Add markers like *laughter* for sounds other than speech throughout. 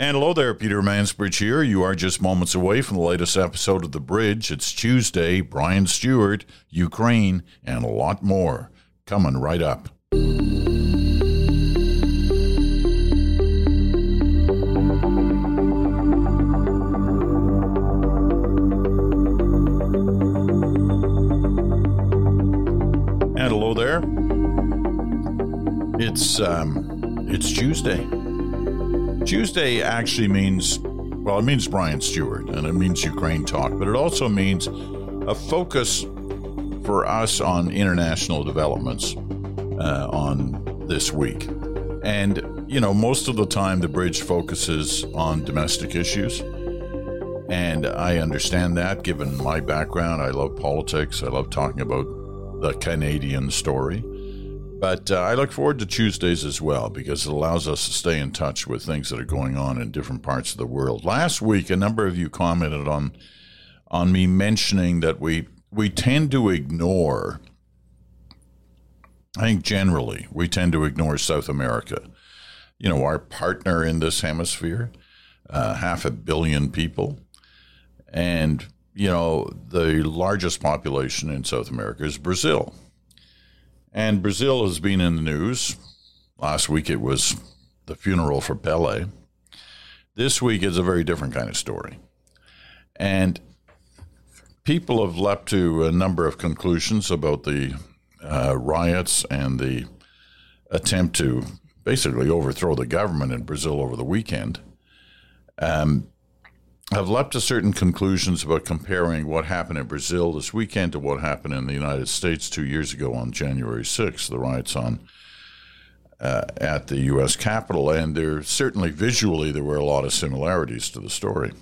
And hello there, Peter Mansbridge here. You are just moments away from the latest episode of The Bridge. It's Tuesday, Brian Stewart, Ukraine, and a lot more coming right up. And hello there. It's um, it's Tuesday. Tuesday actually means well, it means Brian Stewart and it means Ukraine talk, but it also means a focus for us on international developments uh, on this week. And you know, most of the time the bridge focuses on domestic issues. And I understand that given my background. I love politics. I love talking about the Canadian story. But uh, I look forward to Tuesdays as well because it allows us to stay in touch with things that are going on in different parts of the world. Last week, a number of you commented on on me mentioning that we we tend to ignore. I think generally we tend to ignore South America. You know, our partner in this hemisphere, uh, half a billion people, and you know the largest population in South America is Brazil. And Brazil has been in the news. Last week it was the funeral for Pele. This week is a very different kind of story. And people have leapt to a number of conclusions about the uh, riots and the attempt to basically overthrow the government in Brazil over the weekend. Um, have leapt to certain conclusions about comparing what happened in Brazil this weekend to what happened in the United States two years ago on January 6th, the riots on uh, at the U.S. Capitol, and there certainly visually there were a lot of similarities to the story.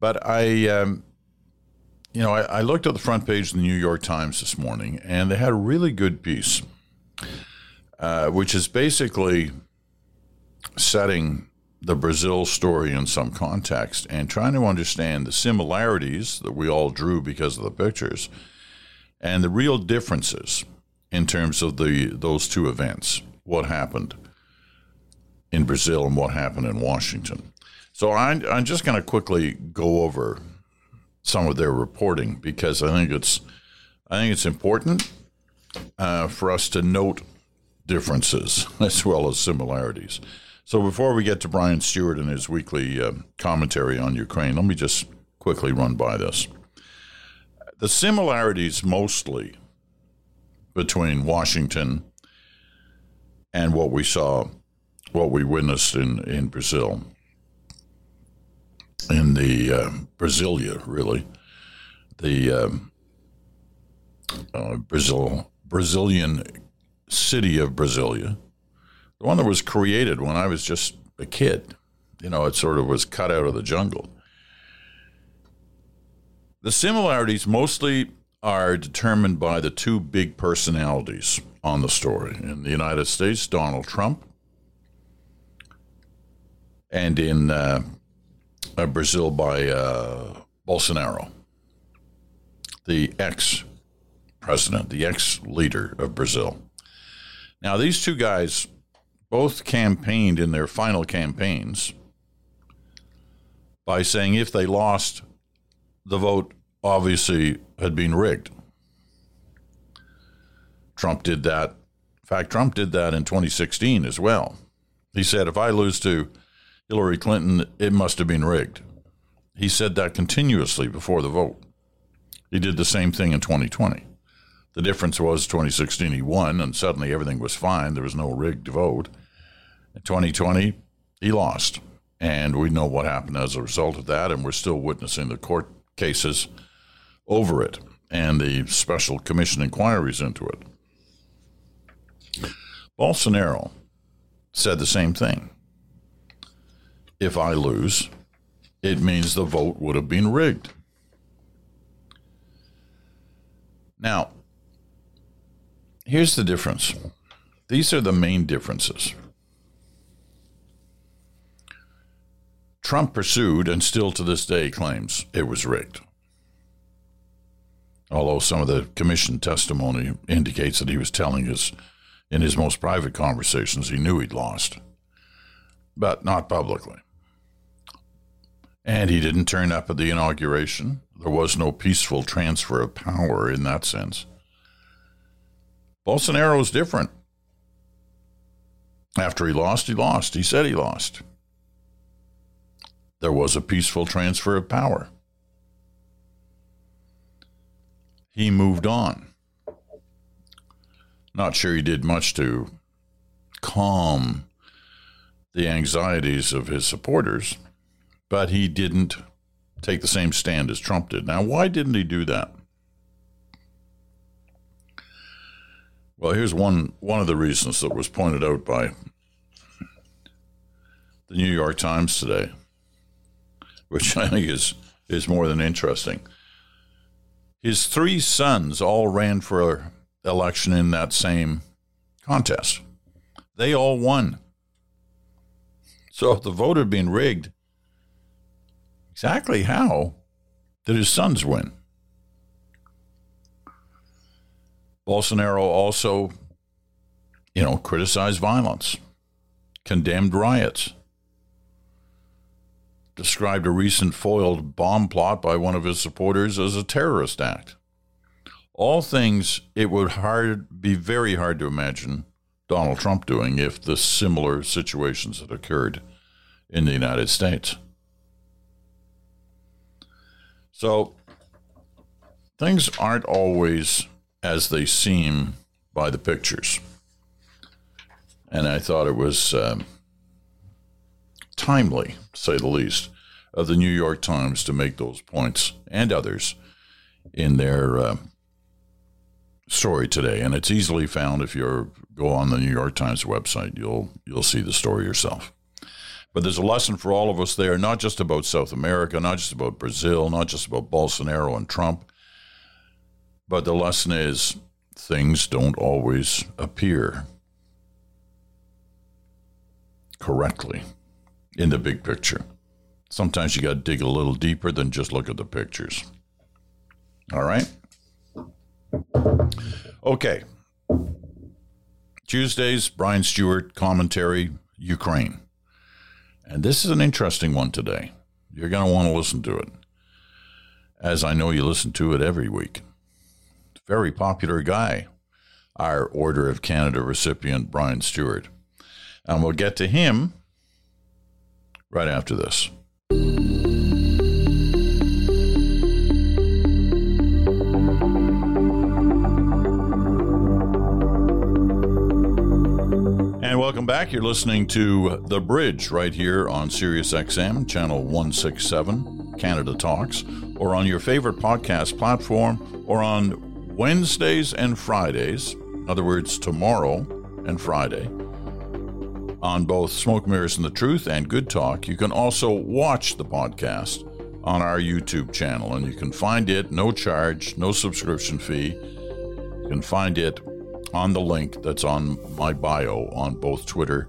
But I, um, you know, I, I, looked at the front page of the New York Times this morning, and they had a really good piece, uh, which is basically setting the Brazil story in some context and trying to understand the similarities that we all drew because of the pictures and the real differences in terms of the those two events what happened in Brazil and what happened in Washington. So I'm, I'm just going to quickly go over some of their reporting because I think it's I think it's important uh, for us to note differences *laughs* as well as similarities. So before we get to Brian Stewart and his weekly uh, commentary on Ukraine, let me just quickly run by this. The similarities mostly between Washington and what we saw, what we witnessed in, in Brazil, in the uh, Brasilia, really, the um, uh, Brazil Brazilian city of Brasilia the one that was created when I was just a kid. You know, it sort of was cut out of the jungle. The similarities mostly are determined by the two big personalities on the story. In the United States, Donald Trump, and in uh, uh, Brazil by uh, Bolsonaro, the ex president, the ex leader of Brazil. Now, these two guys both campaigned in their final campaigns by saying if they lost, the vote obviously had been rigged. Trump did that. In fact, Trump did that in 2016 as well. He said, if I lose to Hillary Clinton, it must have been rigged. He said that continuously before the vote. He did the same thing in 2020. The difference was 2016 he won, and suddenly everything was fine. There was no rigged vote. In 2020, he lost. And we know what happened as a result of that, and we're still witnessing the court cases over it and the special commission inquiries into it. Bolsonaro said the same thing. If I lose, it means the vote would have been rigged. Now, here's the difference. These are the main differences. Trump pursued and still to this day claims it was rigged. Although some of the commission testimony indicates that he was telling us in his most private conversations, he knew he'd lost. but not publicly. And he didn't turn up at the inauguration. There was no peaceful transfer of power in that sense. Bolsonaro is different. After he lost, he lost. He said he lost. There was a peaceful transfer of power. He moved on. Not sure he did much to calm the anxieties of his supporters, but he didn't take the same stand as Trump did. Now, why didn't he do that? Well, here's one one of the reasons that was pointed out by the New York Times today, which I think is is more than interesting. His three sons all ran for election in that same contest. They all won. So if the vote had been rigged, exactly how did his sons win? Bolsonaro also, you know, criticized violence, condemned riots, described a recent foiled bomb plot by one of his supporters as a terrorist act. All things it would hard be very hard to imagine Donald Trump doing if the similar situations had occurred in the United States. So things aren't always as they seem by the pictures. And I thought it was um, timely, say the least, of the New York Times to make those points and others in their uh, story today. And it's easily found if you go on the New York Times website. You'll you'll see the story yourself. But there's a lesson for all of us there, not just about South America, not just about Brazil, not just about Bolsonaro and Trump, but the lesson is things don't always appear correctly in the big picture. Sometimes you got to dig a little deeper than just look at the pictures. All right? Okay. Tuesday's Brian Stewart commentary Ukraine. And this is an interesting one today. You're going to want to listen to it, as I know you listen to it every week very popular guy, our Order of Canada recipient, Brian Stewart. And we'll get to him right after this. And welcome back. You're listening to The Bridge right here on Sirius XM, channel 167, Canada Talks, or on your favorite podcast platform, or on Wednesdays and Fridays, in other words, tomorrow and Friday, on both Smoke Mirrors and the Truth and Good Talk. You can also watch the podcast on our YouTube channel, and you can find it no charge, no subscription fee. You can find it on the link that's on my bio on both Twitter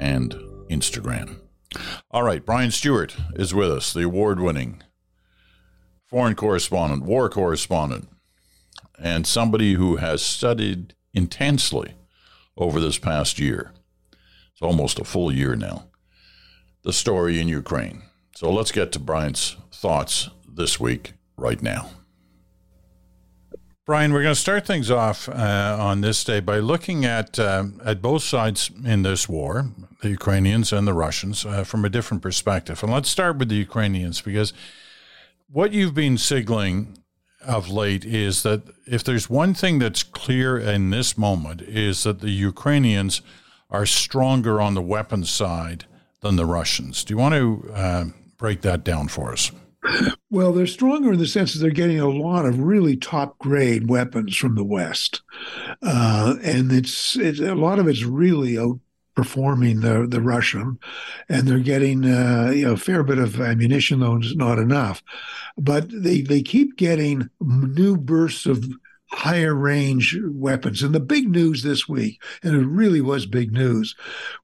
and Instagram. All right, Brian Stewart is with us, the award winning foreign correspondent, war correspondent, and somebody who has studied intensely over this past year. It's almost a full year now. The story in Ukraine. So let's get to Brian's thoughts this week, right now. Brian, we're going to start things off uh, on this day by looking at uh, at both sides in this war, the Ukrainians and the Russians, uh, from a different perspective. And let's start with the Ukrainians because what you've been signaling of late is that if there's one thing that's clear in this moment is that the Ukrainians are stronger on the weapons side than the Russians. Do you want to uh, break that down for us? Well, they're stronger in the sense that they're getting a lot of really top grade weapons from the West, uh, and it's, it's a lot of it's really outperforming the the Russian, and they're getting uh, you know, a fair bit of ammunition, though it's not enough. But they they keep getting new bursts of higher range weapons. And the big news this week, and it really was big news,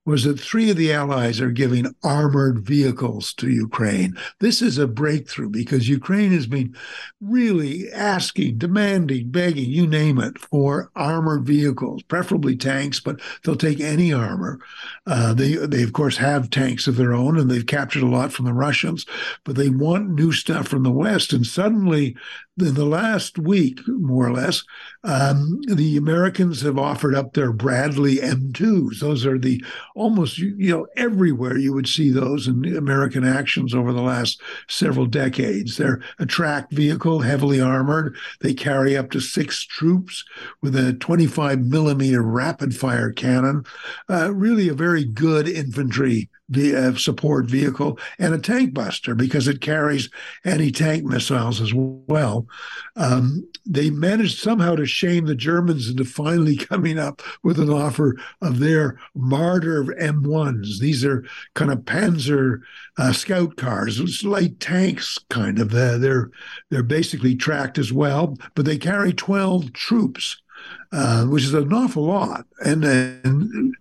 was that three of the allies are giving armored vehicles to Ukraine. This is a breakthrough because Ukraine has been really asking, demanding, begging, you name it, for armored vehicles, preferably tanks, but they'll take any armor. Uh, they, they, of course, have tanks of their own and they've captured a lot from the Russians, but they want new stuff from the West. And suddenly, in the last week, more or less, um, the Americans have offered up their Bradley M2s. Those are the almost, you know, everywhere you would see those in American actions over the last several decades. They're a tracked vehicle, heavily armored. They carry up to six troops with a 25 millimeter rapid fire cannon. Uh, really a very good infantry uh, support vehicle and a tank buster because it carries anti-tank missiles as well. Um, they managed somehow to shame the Germans into finally *laughs* coming up with an offer of their Marder M1s. These are kind of Panzer uh, scout cars, it's light tanks, kind of. Uh, they're they're basically tracked as well, but they carry 12 troops. Uh, which is an awful lot. And, and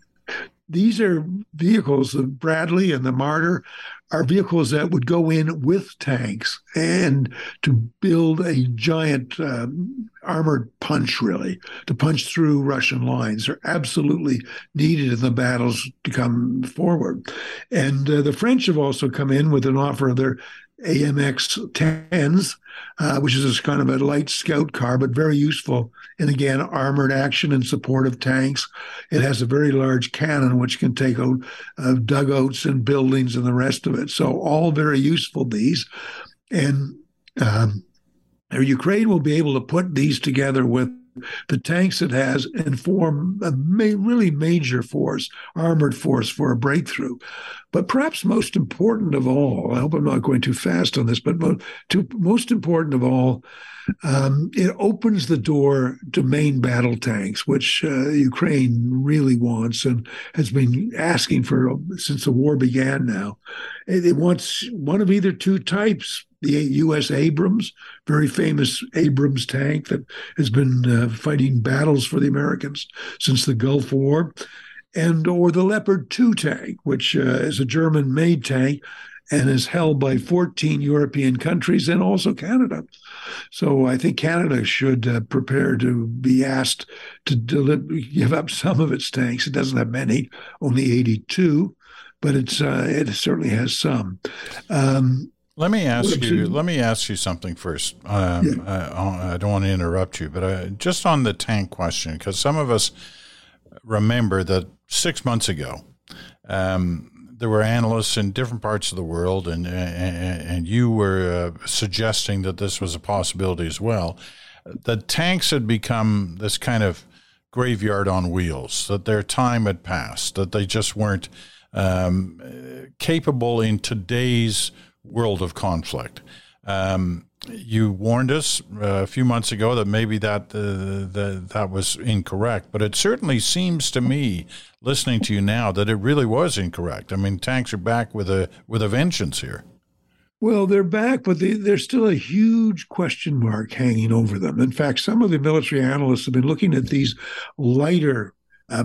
these are vehicles, the Bradley and the Marder are vehicles that would go in with tanks and to build a giant um, armored punch, really, to punch through Russian lines. are absolutely needed in the battles to come forward. And uh, the French have also come in with an offer of their AMX 10s, uh, which is kind of a light scout car, but very useful And again, armored action in support of tanks. It has a very large cannon, which can take out uh, dugouts and buildings and the rest of it. So, all very useful, these. And um, Ukraine will be able to put these together with the tanks it has and form a ma- really major force, armored force for a breakthrough. But perhaps most important of all, I hope I'm not going too fast on this, but mo- to, most important of all, um, it opens the door to main battle tanks, which uh, Ukraine really wants and has been asking for since the war began now. It, it wants one of either two types the U.S. Abrams, very famous Abrams tank that has been uh, fighting battles for the Americans since the Gulf War, and or the Leopard 2 tank, which uh, is a German-made tank and is held by 14 European countries and also Canada. So I think Canada should uh, prepare to be asked to give up some of its tanks. It doesn't have many, only 82, but it's uh, it certainly has some. Um, let me ask you. Let me ask you something first. Um, yeah. I, I, don't want to interrupt you, but I, just on the tank question, because some of us remember that six months ago, um, there were analysts in different parts of the world, and and, and you were uh, suggesting that this was a possibility as well. The tanks had become this kind of graveyard on wheels. That their time had passed. That they just weren't um, capable in today's world of conflict. Um, you warned us uh, a few months ago that maybe that uh, that that was incorrect, but it certainly seems to me, listening to you now, that it really was incorrect. I mean, tanks are back with a with a vengeance here. Well, they're back, but they, there's still a huge question mark hanging over them. In fact, some of the military analysts have been looking at these lighter uh,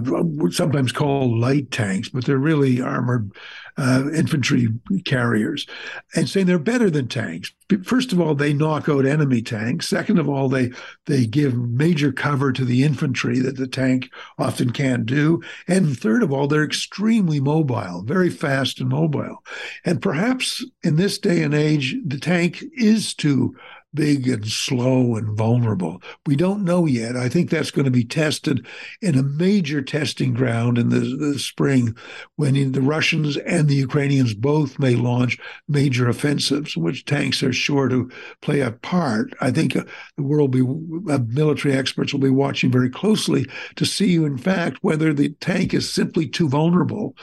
sometimes called light tanks, but they're really armored uh, infantry carriers, and saying they're better than tanks. First of all, they knock out enemy tanks. Second of all, they they give major cover to the infantry that the tank often can't do. And third of all, they're extremely mobile, very fast and mobile. And perhaps in this day and age, the tank is too big and slow and vulnerable. We don't know yet. I think that's going to be tested in a major testing ground in the, the spring when the Russians and the Ukrainians both may launch major offensives, which tanks are sure to play a part. I think uh, the world will be, uh, military experts will be watching very closely to see, in fact, whether the tank is simply too vulnerable.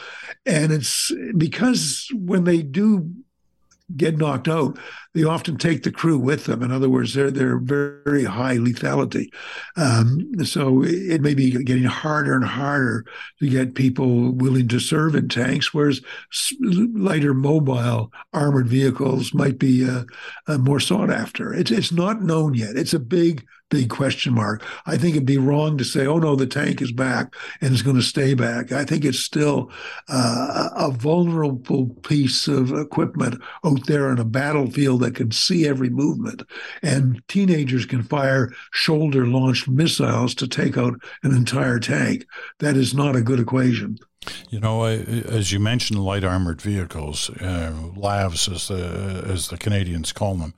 And it's because when they do get knocked out, they often take the crew with them. In other words, they're they're very high lethality. Um, so it may be getting harder and harder to get people willing to serve in tanks, whereas lighter mobile armored vehicles might be uh, uh, more sought after. It's it's not known yet. It's a big big question mark. I think it'd be wrong to say, "Oh no, the tank is back and it's going to stay back." I think it's still uh, a vulnerable piece of equipment out there on a battlefield that can see every movement, and teenagers can fire shoulder-launched missiles to take out an entire tank. That is not a good equation. You know, as you mentioned, light armored vehicles, uh, LAVs, as the as the Canadians call them,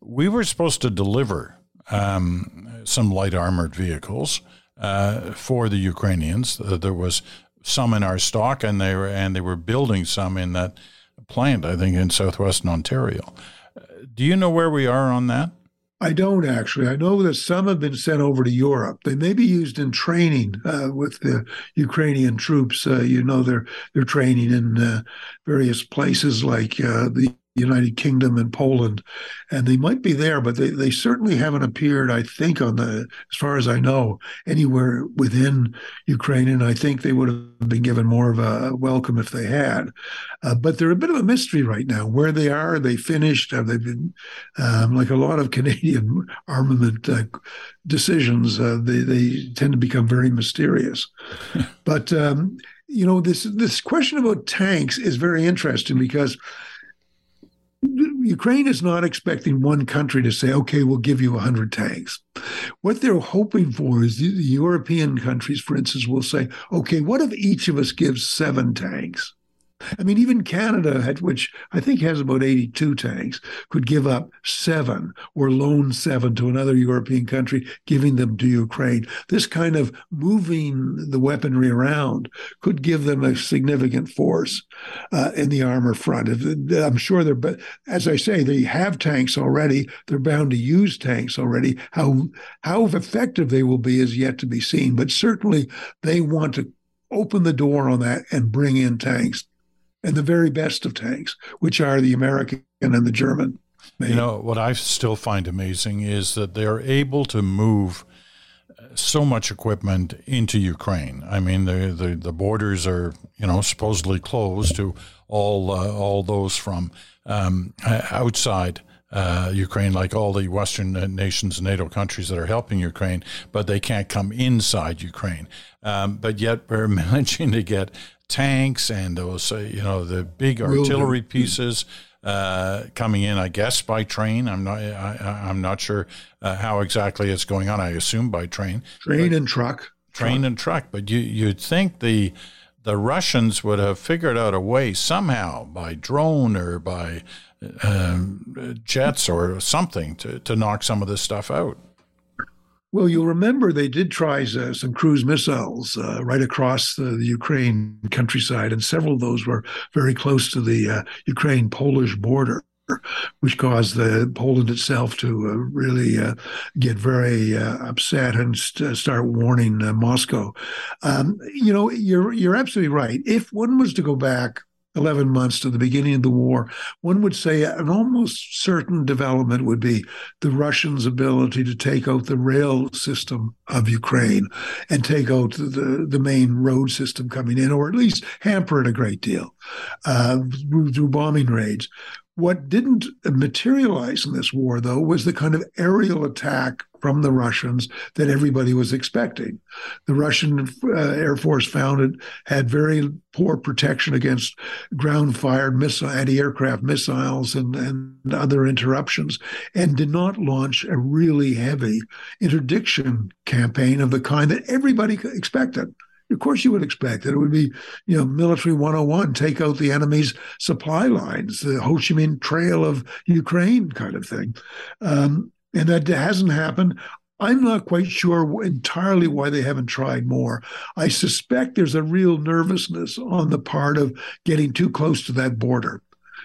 we were supposed to deliver um, some light armored vehicles uh, for the Ukrainians. Uh, there was some in our stock, and they were and they were building some in that plant, I think, in southwestern Ontario. Do you know where we are on that? I don't actually. I know that some have been sent over to Europe. They may be used in training uh, with the Ukrainian troops. Uh, you know, they're they're training in uh, various places like uh, the United Kingdom and Poland, and they might be there, but they, they certainly haven't appeared, I think, on the, as far as I know, anywhere within Ukraine. And I think they would have been given more of a welcome if they had. Uh, but they're a bit of a mystery right now. Where they are, are they finished? Have they been, um, like a lot of *laughs* Canadian armament uh, decisions, uh, they, they tend to become very mysterious. *laughs* but, um, you know, this this question about tanks is very interesting because Ukraine is not expecting one country to say, okay, we'll give you 100 tanks. What they're hoping for is the, European countries, for instance, will say, okay, what if each of us gives seven tanks? I mean, even Canada, which I think has about 82 tanks, could give up seven or loan seven to another European country, giving them to Ukraine. This kind of moving the weaponry around could give them a significant force uh, in the armor front. I'm sure they're, but as I say, they have tanks already. They're bound to use tanks already. How how effective they will be is yet to be seen. But certainly, they want to open the door on that and bring in tanks and the very best of tanks, which are the American and the German. Made. You know, what I still find amazing is that they're able to move so much equipment into Ukraine. I mean, the, the, the borders are, you know, supposedly closed to all, uh, all those from um, outside uh, Ukraine, like all the Western nations, NATO countries that are helping Ukraine, but they can't come inside Ukraine. Um, but yet we're *laughs* managing to get tanks and those, uh, you know, the big artillery pieces uh, coming in. I guess by train. I'm not. I, am not sure uh, how exactly it's going on. I assume by train. Train and truck. Train truck. and truck. But you you'd think the the Russians would have figured out a way somehow by drone or by um, jets or something to, to knock some of this stuff out. Well, you'll remember they did try uh, some cruise missiles uh, right across the, the, Ukraine countryside, and several of those were very close to the uh, Ukraine Polish border. Which caused the Poland itself to uh, really uh, get very uh, upset and st- start warning Moscow. Um, you know, you're you're absolutely right. If one was to go back 11 months to the beginning of the war, one would say an almost certain development would be the Russians' ability to take out the rail system of Ukraine and take out the, the main road system coming in, or at least hamper it a great deal uh, through bombing raids. What didn't materialize in this war, though, was the kind of aerial attack from the Russians that everybody was expecting. The Russian uh, Air Force found it had very poor protection against ground fired missile, anti aircraft missiles and, and other interruptions, and did not launch a really heavy interdiction campaign of the kind that everybody expected. Of course, you would expect that it would be, you know, military 101, take out the enemy's supply lines, the Ho Chi Minh Trail of Ukraine kind of thing. Um, and that hasn't happened. I'm not quite sure entirely why they haven't tried more. I suspect there's a real nervousness on the part of getting too close to that border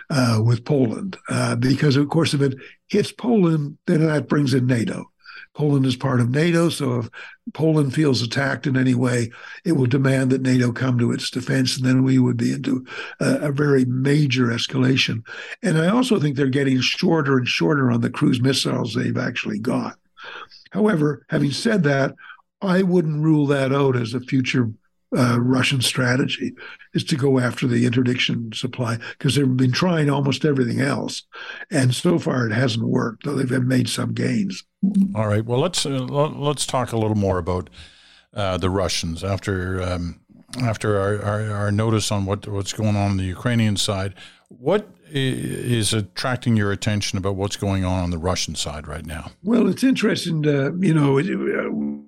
uh, with Poland, uh, because of course, if it hits Poland, then that brings in NATO. Poland is part of NATO, so if Poland feels attacked in any way, it will demand that NATO come to its defense, and then we would be into a, a very major escalation. And I also think they're getting shorter and shorter on the cruise missiles they've actually got. However, having said that, I wouldn't rule that out as a future uh, Russian strategy is to go after the interdiction supply because they've been trying almost everything else, and so far it hasn't worked. Though they've made some gains. All right. Well, let's uh, let's talk a little more about uh, the Russians after um, after our, our, our, notice on what what's going on on the Ukrainian side. What is attracting your attention about what's going on on the Russian side right now? Well, it's interesting. You know,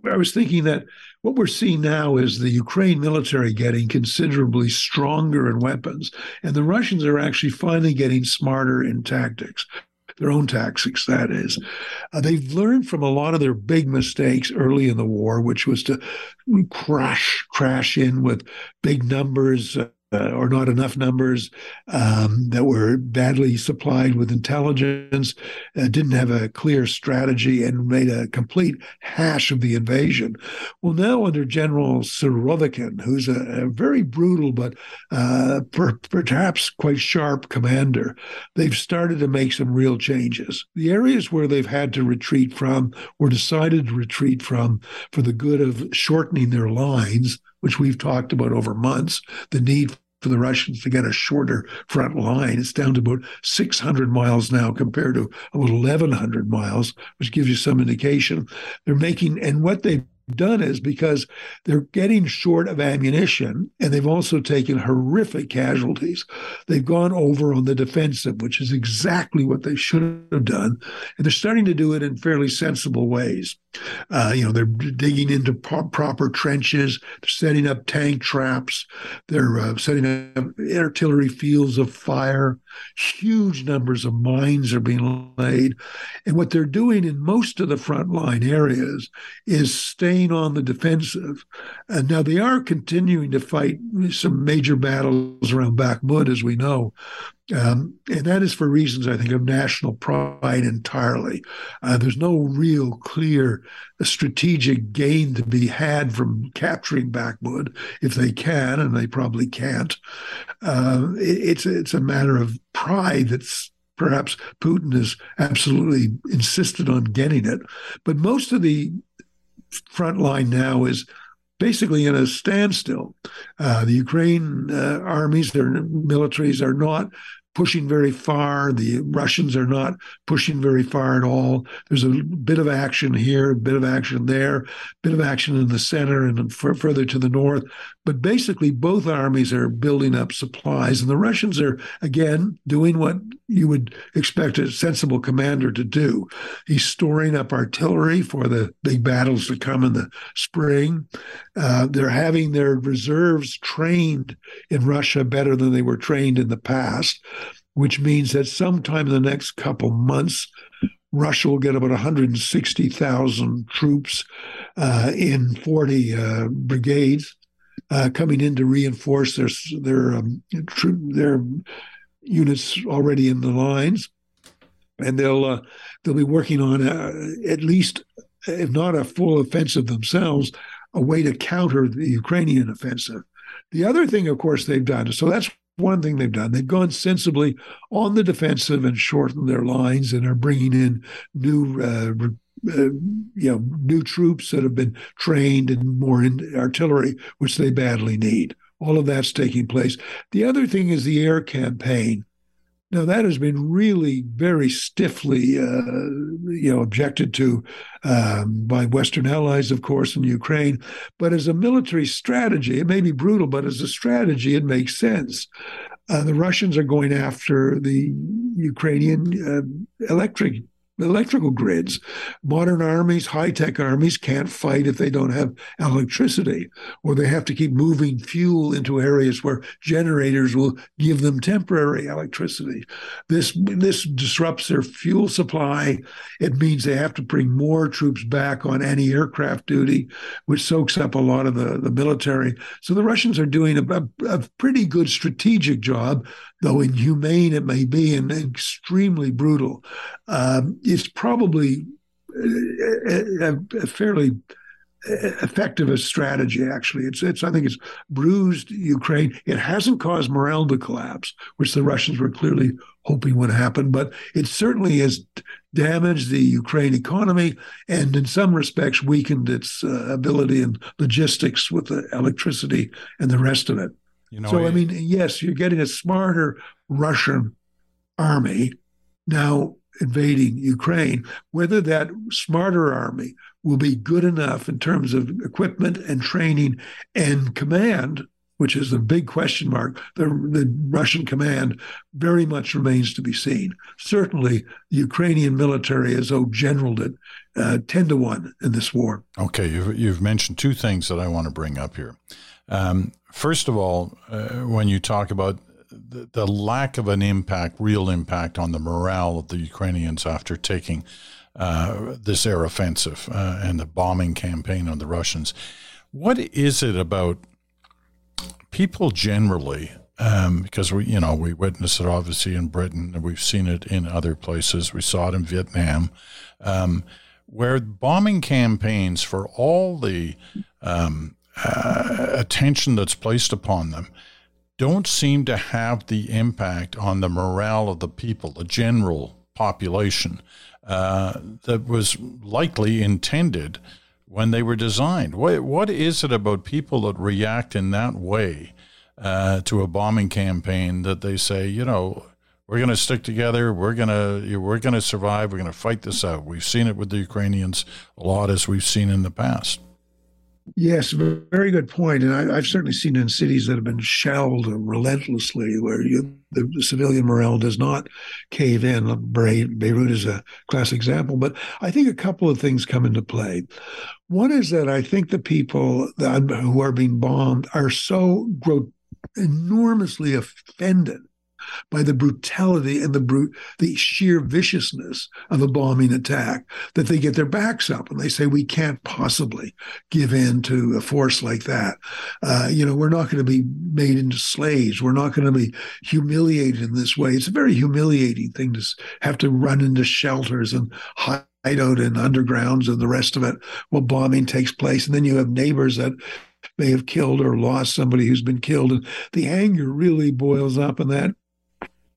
I was thinking that what we're seeing now is the Ukraine military getting considerably stronger in weapons, and the Russians are actually finally getting smarter in tactics their own tactics, that is. Uh, they've learned from a lot of their big mistakes early in the war, which was to crash, crash in with big numbers, uh, uh, or not enough numbers, um, that were badly supplied with intelligence, uh, didn't have a clear strategy, and made a complete hash of the invasion. Well, now under General Surovikin, who's a, a very brutal but uh, per, perhaps quite sharp commander, they've started to make some real changes. The areas where they've had to retreat from or decided to retreat from for the good of shortening their lines which we've talked about over months, the need for the Russians to get a shorter front line. It's down to about 600 miles now compared to about 1,100 miles, which gives you some indication. They're making, and what they've done is because they're getting short of ammunition and they've also taken horrific casualties. They've gone over on the defensive, which is exactly what they should have done. And they're starting to do it in fairly sensible ways. Uh, you know, they're digging into pro- proper trenches, they're setting up tank traps, they're uh, setting up artillery fields of fire. Huge numbers of mines are being laid. And what they're doing in most of the frontline areas is staying on the defensive. And now they are continuing to fight some major battles around Bakhmut, as we know. Um, and that is for reasons, I think, of national pride entirely. Uh, there's no real clear strategic gain to be had from capturing Bakhmut if they can, and they probably can't. Uh, it, it's it's a matter of pride that's perhaps Putin has absolutely insisted on getting it. But most of the front line now is basically in a standstill. Uh, the Ukraine uh, armies, their militaries are not pushing very far. The Russians are not pushing very far at all. There's a bit of action here, a bit of action there, a bit of action in the center and f- further to the north. But basically, both armies are building up supplies, and the Russians are again doing what you would expect a sensible commander to do. He's storing up artillery for the big battles to come in the spring. Uh, they're having their reserves trained in Russia better than they were trained in the past, which means that sometime in the next couple months, Russia will get about 160,000 troops uh, in 40 uh, brigades uh, coming in to reinforce their their um, their units already in the lines, and they'll uh, they'll be working on at least, if not a full offensive themselves, a way to counter the Ukrainian offensive. The other thing, of course, they've done so that's one thing they've done. They've gone sensibly on the defensive and shortened their lines and are bringing in new. Uh, uh, you know, new troops that have been trained and more in artillery, which they badly need. All of that's taking place. The other thing is the air campaign. Now that has been really very stiffly, uh, you know, objected to um, by Western allies, of course, in Ukraine. But as a military strategy, it may be brutal, but as a strategy, it makes sense. Uh, the Russians are going after the Ukrainian uh, electric electrical grids. Modern armies, high tech armies, can't fight if they don't have electricity, or they have to keep moving fuel into areas where generators will give them temporary electricity. This this disrupts their fuel supply. It means they have to bring more troops back on anti-aircraft duty, which soaks up a lot of the, the military. So the Russians are doing a, a, a pretty good strategic job, though inhumane it may be and extremely brutal. Um, it's probably a, a, fairly effective a strategy. Actually, it's it's I think it's bruised Ukraine. It hasn't caused morale to collapse, which the Russians were clearly hoping would happen, but it certainly has damaged the Ukraine economy and, in some respects, weakened its uh, ability and logistics with the electricity and the rest of it. You know, so I, I mean, yes, you're getting a smarter Russian army now invading Ukraine. Whether that smarter army will be good enough in terms of equipment and training and command, which is the big question mark, the, the Russian command very much remains to be seen. Certainly, the Ukrainian military has outgeneraled it uh, 10 to 1 in this war. Okay, you've, you've mentioned two things that I want to bring up here. Um, first of all, uh, when you talk about the, the, lack of an impact, real impact on the morale of the Ukrainians after taking uh, this air offensive uh, and the bombing campaign on the Russians. What is it about people generally? Um, because we, you know, we witnessed it obviously in Britain, and we've seen it in other places. We saw it in Vietnam, um, where bombing campaigns, for all the um, uh, attention that's placed upon them, don't seem to have the impact on the morale of the people, the general population, uh, that was likely intended when they were designed. What, what is it about people that react in that way uh, to a bombing campaign that they say, you know, we're going to stick together. We're going to we're going to survive. We're going to fight this out. We've seen it with the Ukrainians a lot, as we've seen in the past. Yes, very good point. And I, have certainly seen in cities that have been shelled relentlessly, where you, the, the, civilian morale does not cave in. Beirut is a classic example. But I think a couple of things come into play. One is that I think the people that, who are being bombed are so gro- enormously offended by the brutality and the brute, the sheer viciousness of a bombing attack that they get their backs up and they say we can't possibly give in to a force like that. Uh, you know, we're not going to be made into slaves. We're not going to be humiliated in this way. It's a very humiliating thing to have to run into shelters and hide out in undergrounds and the rest of it while bombing takes place. And then you have neighbors that may have killed or lost somebody who's been killed. And the anger really boils up, and that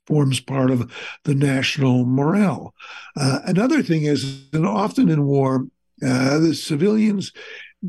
forms part of the national morale. Uh, another thing is that often in war, uh, the civilians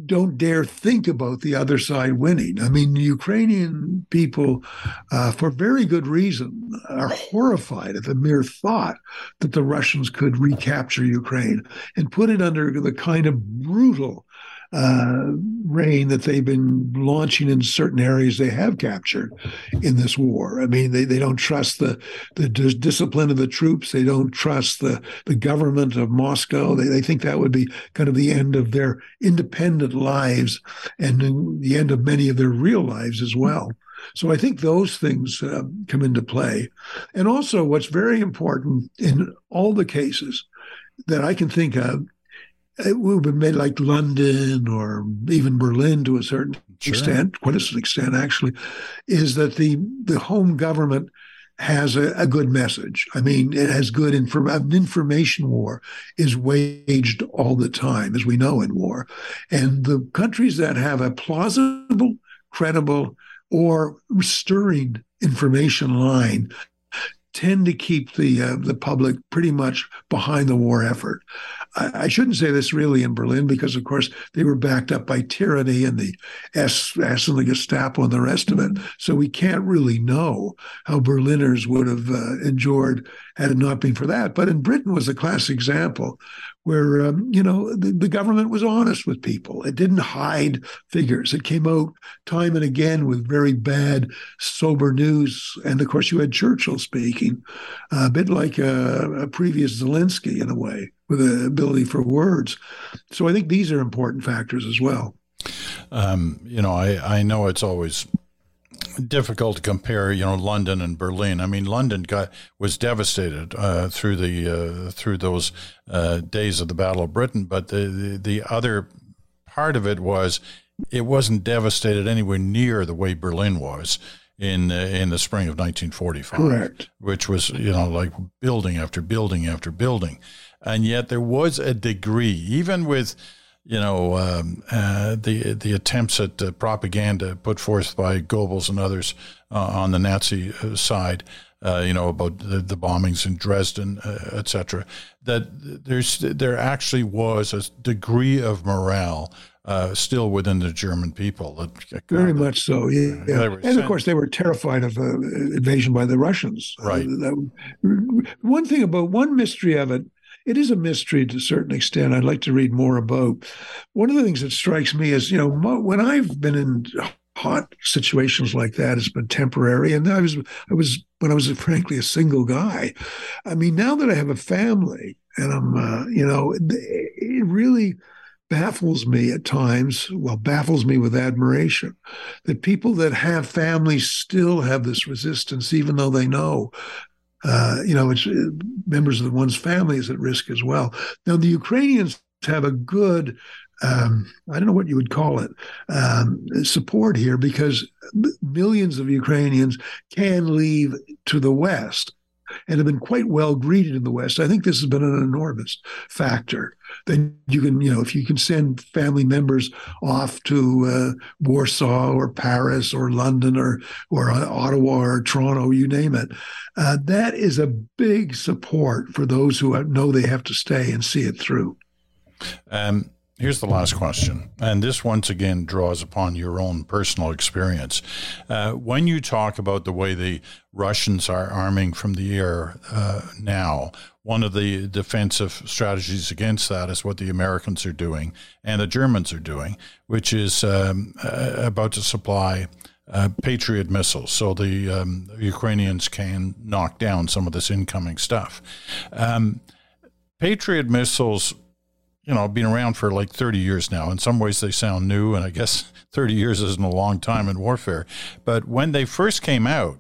don't dare think about the other side winning. I mean, Ukrainian people, uh, for very good reason, are horrified at the mere thought that the Russians could recapture Ukraine and put it under the kind of brutal uh, reign that they've been launching in certain areas they have captured in this war. I mean, they, they don't trust the the discipline of the troops. They don't trust the the government of Moscow. They, they think that would be kind of the end of their independent lives and the end of many of their real lives as well. So I think those things uh, come into play. And also, what's very important in all the cases that I can think of it would have been made like London or even Berlin to a certain sure. extent, quite a extent actually, is that the the home government has a, a good message. I mean, it has good inform- an information war is waged all the time, as we know in war, and the countries that have a plausible, credible, or stirring information line tend to keep the uh, the public pretty much behind the war effort. I, shouldn't say this really in Berlin because, of course, they were backed up by tyranny and the SS and the Gestapo and the rest of it. So we can't really know how Berliners would have uh, endured had it not been for that. But in Britain was a classic example where um, you know the, the, government was honest with people. It didn't hide figures. It came out time and again with very bad, sober news. And of course, you had Churchill speaking, uh, a bit like a, a previous Zelensky in a way, with the ability for words. So I think these are important factors as well. Um, you know, I, I know it's always difficult to compare, you know, London and Berlin. I mean, London got was devastated uh, through the uh, through those uh, days of the Battle of Britain, but the, the, the other part of it was it wasn't devastated anywhere near the way Berlin was in uh, in the spring of 1945. Correct. Which was you know like building after building after building, and yet there was a degree, even with you know, um, uh, the the attempts at uh, propaganda put forth by Goebbels and others uh, on the Nazi uh, side, uh, you know, about the, the bombings in Dresden, uh, etc. That there's there actually was a degree of morale uh, still within the German people. That, Very much so, yeah. yeah. And sent. of course, they were terrified of uh, invasion by the Russians. Right. That, one thing about one mystery of it, it is a mystery to a certain extent. I'd like to read more about. One of the things that strikes me is, you know, when I've been in hot situations like that, it's been temporary. And I was, I was when I was frankly a single guy. I mean, now that I have a family and I'm, uh, you know, it really baffles me at times, well, baffles me with admiration that people that have families still have this resistance, even though they know. Uh, you know, it's uh, members of one's family is at risk as well. Now, the Ukrainians have a good um, I don't know what you would call it, um, support here because millions of Ukrainians can leave to the West and have been quite well greeted in the West. I think this has been an enormous factor. That you can, you know, if you can send family members off to uh, Warsaw or Paris or London or or uh, Ottawa or Toronto, you name it, uh, that is a big support for those who know they have to stay and see it through. Um, Here's the last question, and this once again draws upon your own personal experience. Uh, when you talk about the way the Russians are arming from the air uh, now, one of the defensive strategies against that is what the Americans are doing and the Germans are doing, which is um, uh, about to supply uh, Patriot missiles, so the um, Ukrainians can knock down some of this incoming stuff. Um, Patriot missiles you know, been around for like 30 years now. In some ways, they sound new, and I guess *laughs* 30 years isn't a long time in warfare. But when they first came out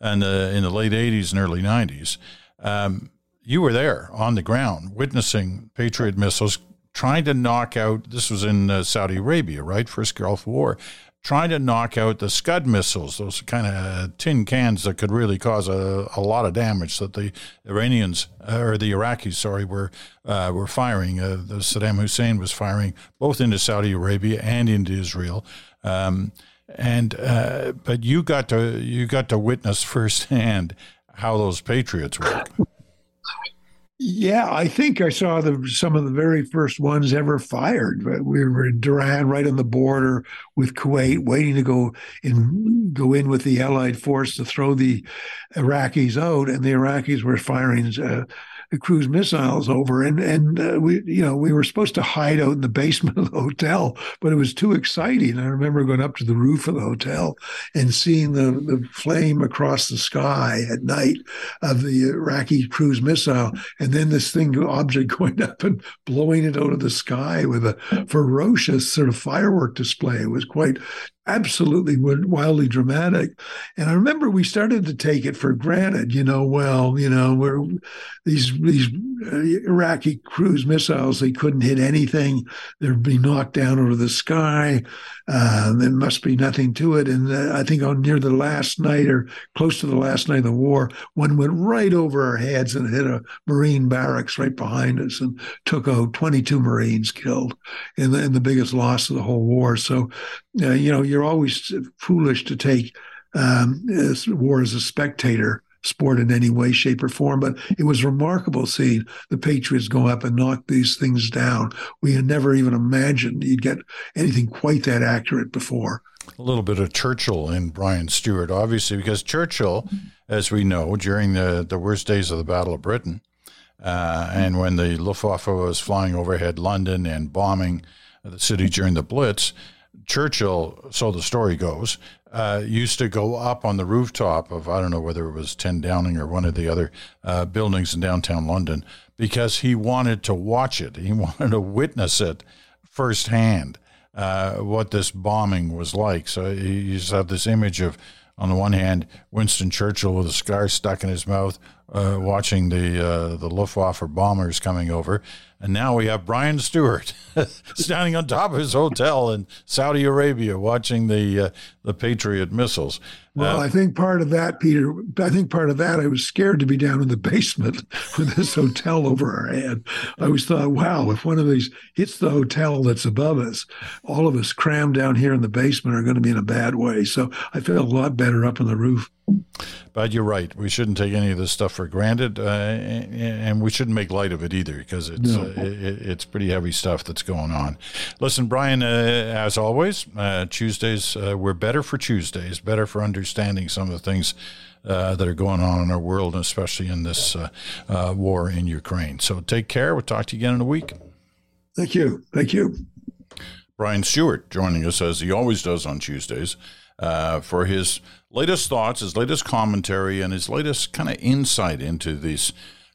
in the, in the late 80s and early 90s, um, you were there on the ground witnessing Patriot missiles trying to knock out, this was in uh, Saudi Arabia, right? First Gulf War, trying to knock out the Scud missiles, those kind of tin cans that could really cause a, a lot of damage that the Iranians uh, or the Iraqis, sorry, were uh, were firing. Uh, the Saddam Hussein was firing both into Saudi Arabia and into Israel. Um, and uh, but you got to you got to witness firsthand how those patriots work. *laughs* Yeah, I think I saw the some of the very first ones ever fired. We were in Dhahran, right on the border with Kuwait, waiting to go in go in with the Allied force to throw the Iraqis out, and the Iraqis were firing uh, cruise missiles over, and and uh, we you know we were supposed to hide out in the basement of the hotel, but it was too exciting. I remember going up to the roof of the hotel and seeing the the flame across the sky at night of the Iraqi cruise missile, and then this thing object *laughs* going up and blowing it out of the sky with a ferocious sort of firework display. It was quite absolutely wildly dramatic. And I remember we started to take it for granted, you know, well, you know, we're these these uh, Iraqi cruise missiles, they couldn't hit anything. They'd be knocked down over the sky. Uh, there must be nothing to it. And uh, I think on near the last night or close to the last night of the war, one went right over our heads and hit a Marine barracks right behind us and took out 22 Marines killed in the, in the biggest loss of the whole war. So, uh, you know, you're always foolish to take um, war as a spectator sport in any way, shape, or form. But it was remarkable seeing the Patriots go up and knock these things down. We had never even imagined you'd get anything quite that accurate before. A little bit of Churchill and Brian Stewart, obviously, because Churchill, as we know, during the, the worst days of the Battle of Britain, uh, and when the Luftwaffe was flying overhead London and bombing the city during the Blitz, Churchill, so the story goes, uh, used to go up on the rooftop of, I don't know whether it was 10 Downing or one of the other uh, buildings in downtown London because he wanted to watch it. He *laughs* wanted to witness it firsthand, uh, what this bombing was like. So he used to have this image of, on the one hand, Winston Churchill with a scar stuck in his mouth, uh, watching the uh, the Luftwaffe bombers coming over, and now we have Brian Stewart *laughs* standing on top of his hotel in Saudi Arabia watching the uh, the Patriot missiles. Well, I think part of that, Peter, I think part of that, I was scared to be down in the basement *laughs* with this hotel over our head. I always thought, wow, if one of these hits the hotel that's above us, all of us crammed down here in the basement are going to be in a bad way. So I felt a lot better up on the roof. But you're right. We shouldn't take any of this stuff for granted, uh, and we shouldn't make light of it either because it's no. uh, it, it's pretty heavy stuff that's going on. Listen, Brian, uh, as always, uh, Tuesdays uh, we're better for Tuesdays, better for understanding some of the things uh, that are going on in our world, and especially in this war in Ukraine. So take care. We'll talk to you again in a week. Thank you. Thank you. Brian Stewart joining us as he always does on Tuesdays for his latest thoughts, his latest commentary, and his latest kind of insight into this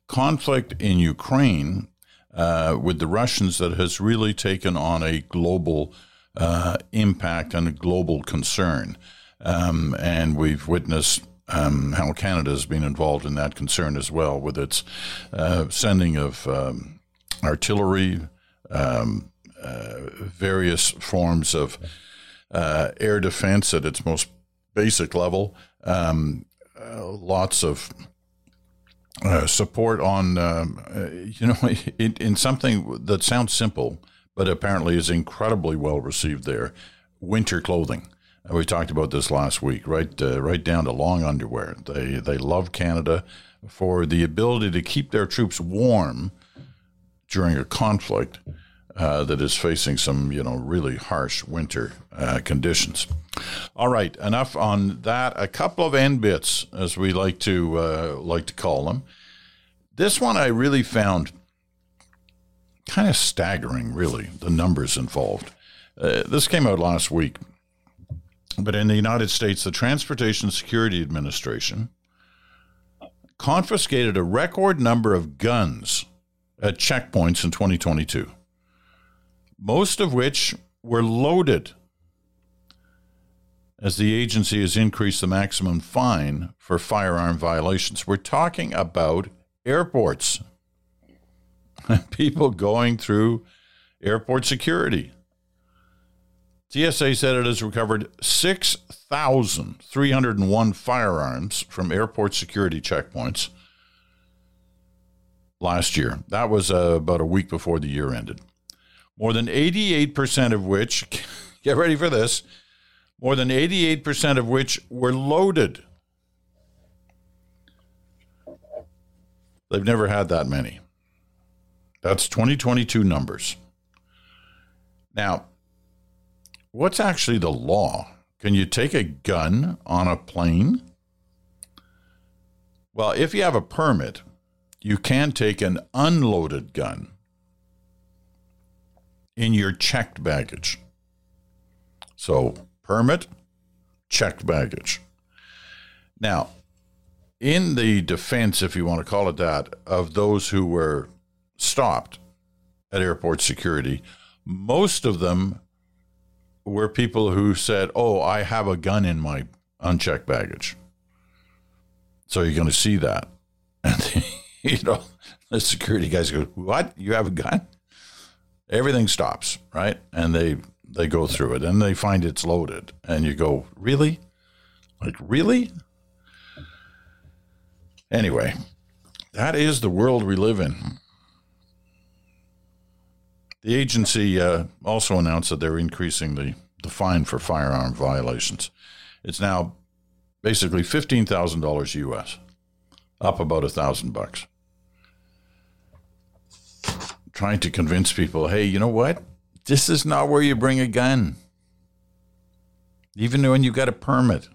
conflict in Ukraine uh, with the Russians that has really taken on a global uh, impact and a global concern. Um, and we've witnessed um, how Canada has been involved in that concern as well, with its uh, sending of um, artillery, um, uh, various forms of uh, air defense at its most basic level. Um, uh, lots of uh, support on, um, uh, you know, *laughs* in, in, something that sounds simple, but apparently is incredibly well received there winter clothing. We talked about this last week, right? Uh, right down to long underwear. They they love Canada for the ability to keep their troops warm during a conflict uh, that is facing some, you know, really harsh winter uh, conditions. All right, enough on that. A couple of end bits, as we like to uh, like to call them. This one I really found kind of staggering. Really, the numbers involved. Uh, this came out last week, but in the United States, the Transportation Security Administration confiscated a record number of guns at checkpoints in 2022 most of which were loaded, as the agency has increased the maximum fine for firearm violations. We're talking about airports, *laughs* people going through airport security. TSA said it has recovered 6,301 firearms from airport security checkpoints last year. That was uh, about a week before the year ended more than 88% of which, *laughs* get ready for this, more than 88% of which were loaded. They've never had that many. That's 2022 numbers. Now, what's actually the law? Can you take a gun on a plane? Well, if you have a permit, you can take an unloaded gun in your checked baggage. So, permit, checked baggage. Now, in the defense, if you want to call it that, of those who were stopped at airport security, most of them were people who said, Oh, I have a gun in my unchecked baggage. So you're going to see that. *laughs* And, you know, the security guys go, What? You have a gun? everything stops, right? And they they go through it and they find it's loaded, and you go, really, like really? Anyway, that is the world we live in. The agency uh, also announced that they're increasing the, the fine for firearm violations. It's now basically fifteen thousand dollars US, up about a thousand bucks trying to convince people, hey, you know what? This is not where you bring a gun, even when you got a permit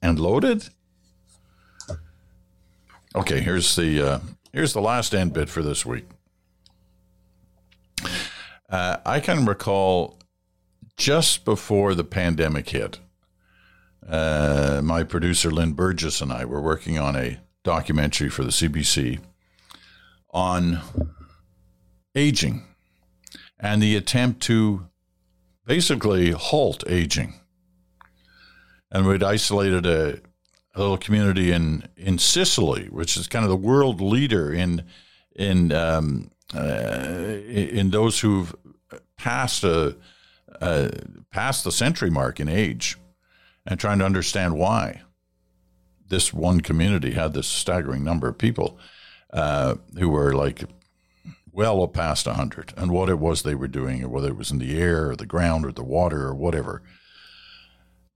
and loaded. Okay, here's the uh, here's the last end bit for this week. Uh, I can recall just before the pandemic hit, uh, my producer Lynn Burgess and I were working on a documentary for the CBC on aging and the attempt to basically halt aging. And we'd isolated a, a little community in in Sicily, which is kind of the world leader in in um, in those who've passed a, a past the century mark in age, and trying to understand why this one community had this staggering number of people uh, who were like well past 100 and what it was they were doing, or whether it was in the air or the ground or the water or whatever.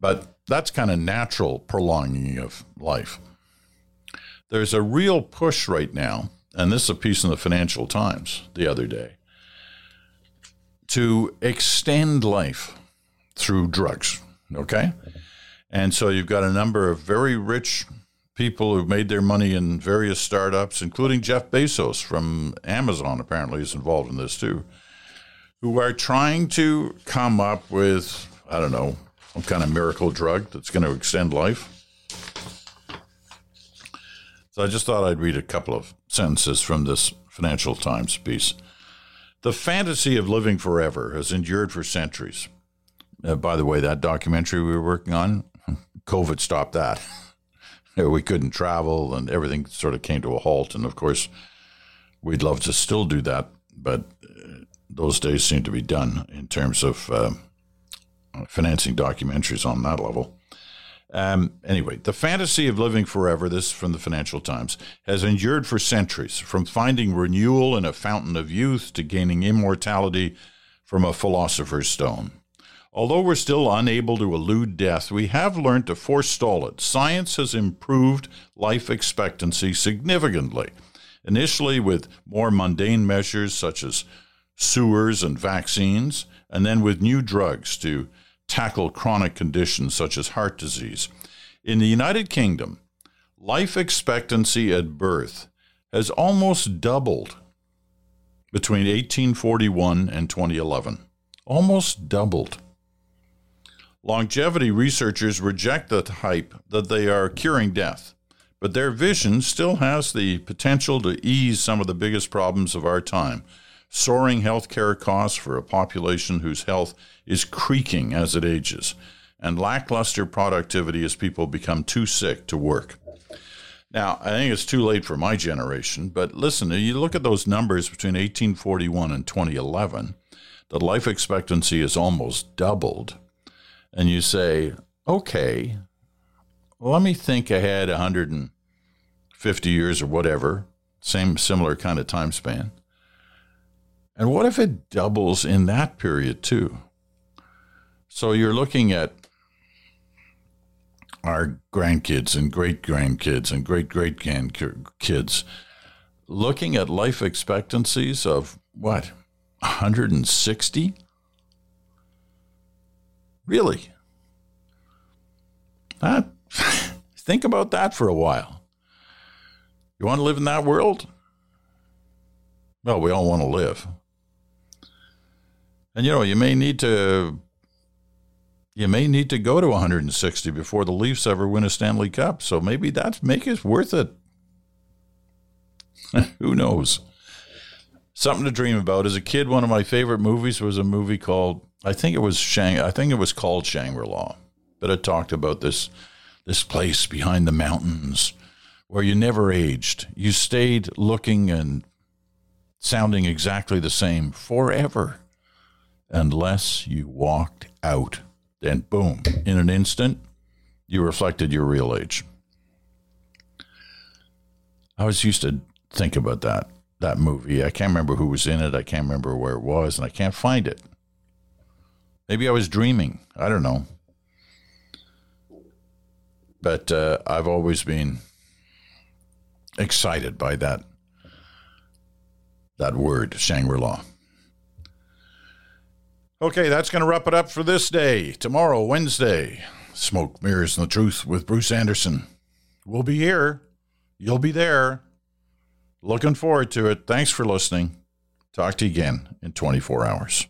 But that's kind of natural prolonging of life. There's a real push right now, and this is a piece in the Financial Times the other day, to extend life through drugs. Okay? And so you've got a number of very rich people who've made their money in various startups, including Jeff Bezos from Amazon, apparently is involved in this too, who are trying to come up with, I don't know, some kind of miracle drug that's going to extend life. So I just thought I'd read a couple of sentences from this Financial Times piece. The fantasy of living forever has endured for centuries. Uh, by the way, that documentary we were working on, *laughs* COVID stopped that. *laughs* we couldn't travel and everything sort of came to a halt. And of course, we'd love to still do that, but uh, those days seem to be done in terms of uh, financing documentaries on that level. Um, anyway, the fantasy of living forever, this from the Financial Times, has endured for centuries, from finding renewal in a fountain of youth to gaining immortality from a philosopher's stone. Although we're still unable to elude death, we have learned to forestall it. Science has improved life expectancy significantly, initially with more mundane measures such as sewers and vaccines, and then with new drugs to tackle chronic conditions such as heart disease. In the United Kingdom, life expectancy at birth has almost doubled between 1841 and 2011. Almost doubled. Longevity researchers reject the hype that they are curing death, but their vision still has the potential to ease some of the biggest problems of our time soaring healthcare costs for a population whose health is creaking as it ages, and lackluster productivity as people become too sick to work. Now, I think it's too late for my generation, but listen, you look at those numbers between 1841 and 2011, the life expectancy has almost doubled and you say, okay, let me think ahead 150 years or whatever, same similar kind of time span. And what if it doubles in that period too? So you're looking at our grandkids and great grandkids and great great grandkids looking at life expectancies of what 160 Really? That, *laughs* think about that for a while. You want to live in that world? Well, we all want to live. And you know, you may need to you may need to go to 160 before the Leafs ever win a Stanley Cup. So maybe that's make it worth it. *laughs* Who knows? Something to dream about. As a kid, one of my favorite movies was a movie called I think it was Shang. I think it was called Shangri La, but it talked about this this place behind the mountains where you never aged. You stayed looking and sounding exactly the same forever, unless you walked out. Then, boom! In an instant, you reflected your real age. I was used to think about that that movie. I can't remember who was in it. I can't remember where it was, and I can't find it. Maybe I was dreaming. I don't know. But uh, I've always been excited by that that word, Shangri-La. Okay, that's going to wrap it up for this day. Tomorrow, Wednesday, Smoke, Mirrors, and the Truth with Bruce Anderson. We'll be here. You'll be there. Looking forward to it. Thanks for listening. Talk to you again in 24 hours.